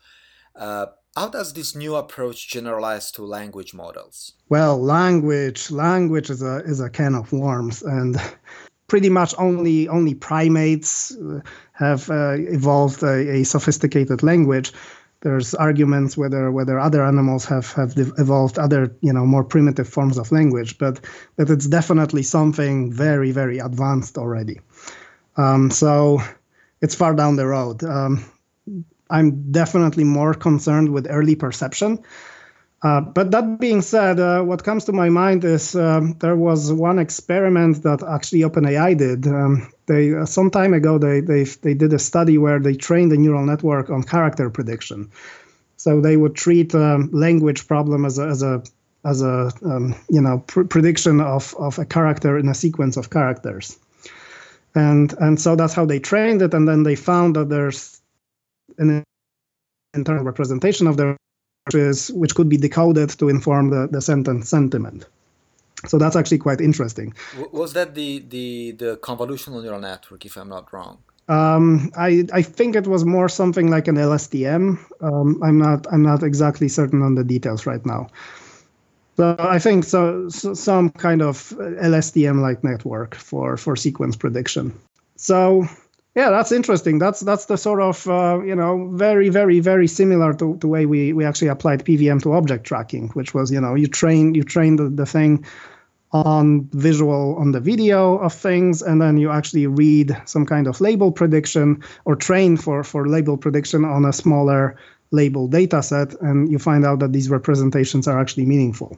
uh, how does this new approach generalize to language models? Well, language language is a is a can of worms, and pretty much only only primates uh, have uh, evolved a, a, sophisticated language there's arguments whether whether other animals have have evolved other you know more primitive forms of language, but but it's definitely something very very advanced already. Um, so it's far down the road. Um, I'm definitely more concerned with early perception. Uh, but that being said, uh, what comes to my mind is um, there was one experiment that actually OpenAI did. Um, they uh, some time ago they, they they did a study where they trained the neural network on character prediction. So they would treat um, language problem as a as a as a um, you know pr- prediction of of a character in a sequence of characters, and and so that's how they trained it. And then they found that there's an internal representation of the which, is, which could be decoded to inform the, the sentence sentiment. So that's actually quite interesting. Was that the, the, the convolutional neural network, if I'm not wrong? Um, I, I think it was more something like an LSTM. Um, I'm not I'm not exactly certain on the details right now. So I think so, so some kind of LSTM-like network for for sequence prediction. So yeah, that's interesting. That's that's the sort of uh, you know very very very similar to the way we we actually applied PVM to object tracking, which was you know you train you train the, the thing on visual on the video of things and then you actually read some kind of label prediction or train for for label prediction on a smaller label data set and you find out that these representations are actually meaningful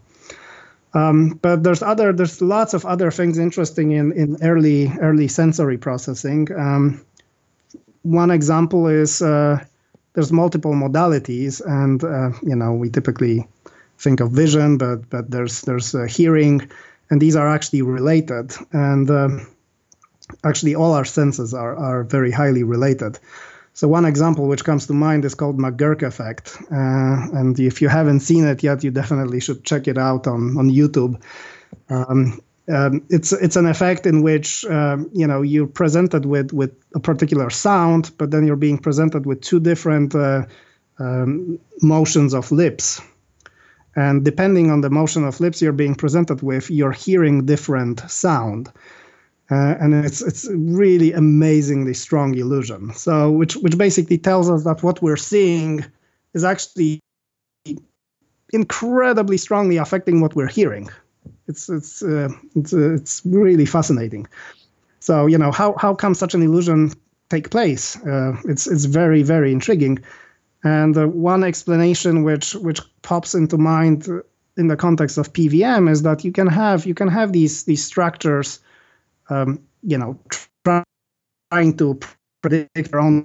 um, but there's other there's lots of other things interesting in in early early sensory processing um, one example is uh, there's multiple modalities, and uh, you know we typically think of vision, but but there's there's uh, hearing, and these are actually related. And um, actually, all our senses are are very highly related. So one example which comes to mind is called McGurk effect, uh, and if you haven't seen it yet, you definitely should check it out on on YouTube. Um, um, it's it's an effect in which um, you know you're presented with with a particular sound, but then you're being presented with two different uh, um, motions of lips, and depending on the motion of lips you're being presented with, you're hearing different sound. Uh, and it's it's really amazingly strong illusion. So which which basically tells us that what we're seeing is actually incredibly strongly affecting what we're hearing. It's it's uh, it's uh, it's really fascinating. So you know how how come such an illusion take place? Uh, it's it's very very intriguing, and uh, one explanation which which pops into mind in the context of PVM is that you can have you can have these these structures, um, you know, trying to predict their own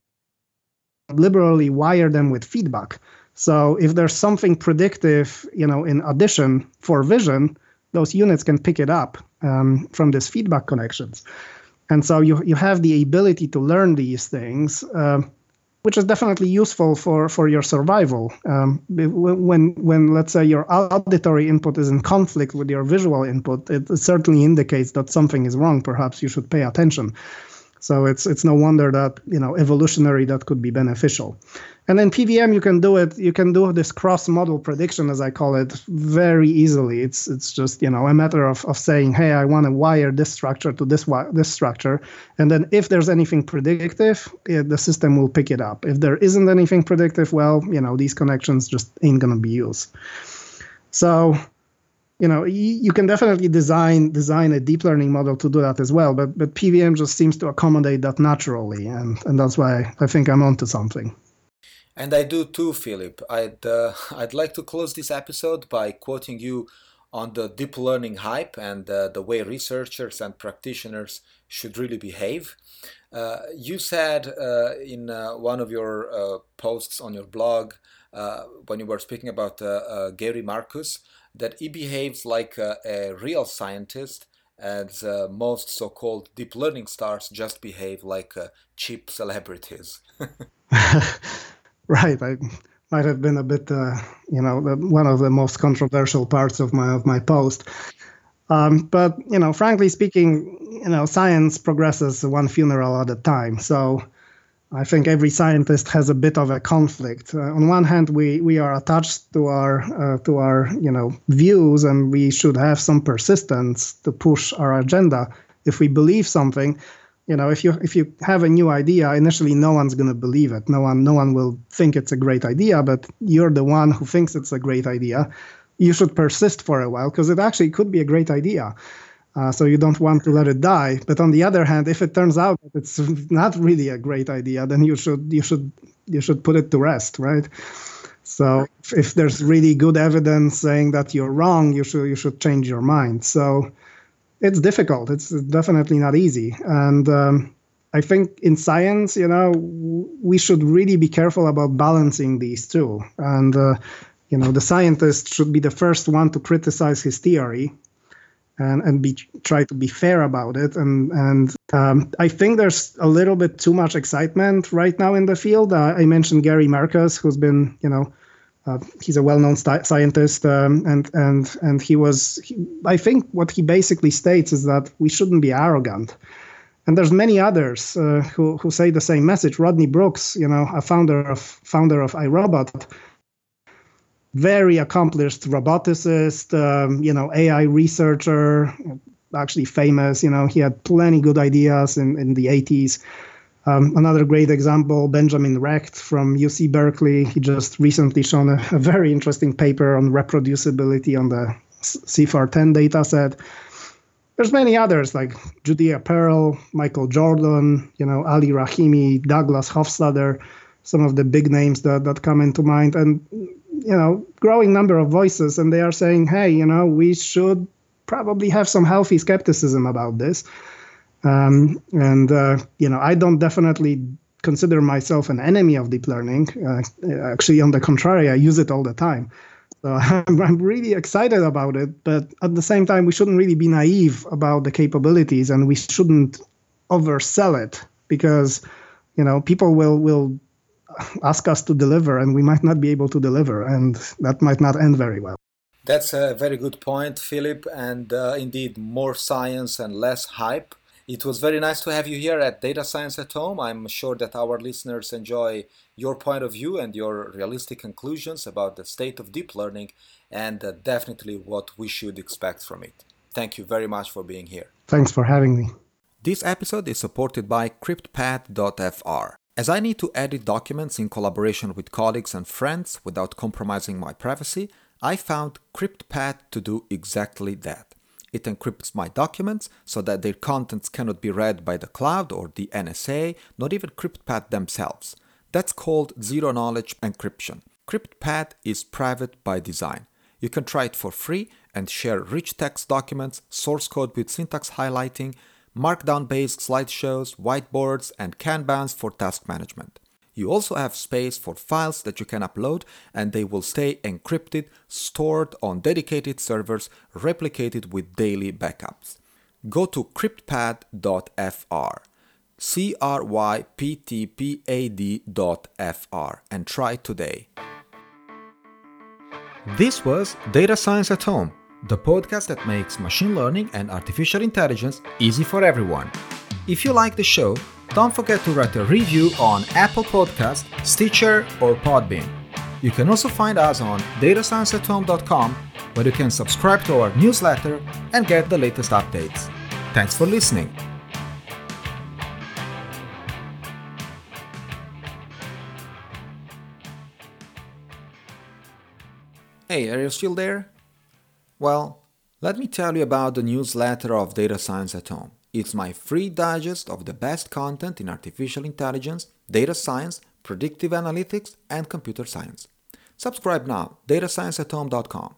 liberally wire them with feedback. So if there's something predictive, you know, in addition for vision, those units can pick it up um, from these feedback connections. And so you, you have the ability to learn these things, uh, which is definitely useful for, for your survival. Um, when, when, let's say, your auditory input is in conflict with your visual input, it certainly indicates that something is wrong. Perhaps you should pay attention. So it's it's no wonder that you know evolutionary that could be beneficial. And then PVM, you can do it. You can do this cross-model prediction, as I call it, very easily. It's it's just you know a matter of, of saying, hey, I want to wire this structure to this this structure, and then if there's anything predictive, it, the system will pick it up. If there isn't anything predictive, well, you know these connections just ain't gonna be used. So you know you, can definitely design design a deep learning model to do that as well but but pvm just seems to accommodate that naturally and and that's why i think i'm onto something and i do too Filip i'd uh, i'd like to close this episode by quoting you on the deep learning hype and uh, the way researchers and practitioners should really behave. Uh, you said uh, in uh, one of your uh, posts on your blog when you were speaking about Gary Marcus that he behaves like a, a real scientist as most so-called deep learning stars just behave like cheap celebrities. right. I might have been a bit, uh, you know, one of the most controversial parts of my of my post. Um, but you know, frankly speaking, you know, science progresses one funeral at a time. So I think every scientist has a bit of a conflict. Uh, on one hand, we we are attached to our uh, to our you know views, and we should have some persistence to push our agenda. If we believe something, you know if you if you have a new idea initially no one's going to believe it no one no one will think it's a great idea but you're the one who thinks it's a great idea you should persist for a while because it actually could be a great idea uh, so you don't want to let it die but on the other hand if it turns out that it's not really a great idea then you should you should you should put it to rest right so if, if there's really good evidence saying that you're wrong you should you should change your mind so it's difficult. It's definitely not easy. And um, I think in science, you know, we should really be careful about balancing these two. And, uh, you know, the scientist should be the first one to criticize his theory and, and be try to be fair about it. And, and um, I think there's a little bit too much excitement right now in the field. Uh, I mentioned Gary Marcus, who's been, you know, uh, he's a well-known st- scientist, um, and and and he was. He, I think what he basically states is that we shouldn't be arrogant. And there's many others uh, who who say the same message. Rodney Brooks, you know, a founder of founder of iRobot, very accomplished roboticist, um, you know, AI researcher, actually famous. You know, he had plenty good ideas in in the 80s. Um, another great example, Benjamin Recht from UC Berkeley. He just recently shown a, a very interesting paper on reproducibility on the CIFAR10 dataset. There's many others like Judea Pearl, Michael Jordan, you know, Ali Rahimi, Douglas Hofstadter, some of the big names that, that come into mind. And, you know, growing number of voices. And they are saying, hey, you know, we should probably have some healthy skepticism about this. Um, and uh, you know, I don't definitely consider myself an enemy of deep learning. Uh, actually, on the contrary, I use it all the time. So I'm, I'm really excited about it. But at the same time, we shouldn't really be naive about the capabilities, and we shouldn't oversell it because you know people will will ask us to deliver, and we might not be able to deliver, and that might not end very well. That's a very good point, Filip. And uh, indeed, more science and less hype it was very nice to have you here at Data Science at Home. I'm sure that our listeners enjoy your point of view and your realistic conclusions about the state of deep learning and uh, definitely what we should expect from it. Thank you very much for being here. Thanks for having me. This episode is supported by CryptPad.fr. As I need to edit documents in collaboration with colleagues and friends without compromising my privacy, I found CryptPad to do exactly that. It encrypts my documents so that their contents cannot be read by the cloud or the NSA, not even CryptPad themselves. That's called zero knowledge encryption. CryptPad is private by design. You can try it for free and share rich text documents, source code with syntax highlighting, markdown based slideshows, whiteboards, and Kanbans for task management. You also have space for files that you can upload and they will stay encrypted, stored on dedicated servers, replicated with daily backups. Go to cryptpad.fr, C R Y P T P A D.fr, and try today. This was Data Science at Home, the podcast that makes machine learning and artificial intelligence easy for everyone. If you like the show, don't forget to write a review on Apple Podcast, Stitcher, or Podbean. You can also find us on datascienceathome.com where you can subscribe to our newsletter and get the latest updates. Thanks for listening. Hey, are you still there? Well, let me tell you about the newsletter of Data Science at Home. It's my free digest of the best content in artificial intelligence, data science, predictive analytics, and computer science. Subscribe now, datascienceathome.com.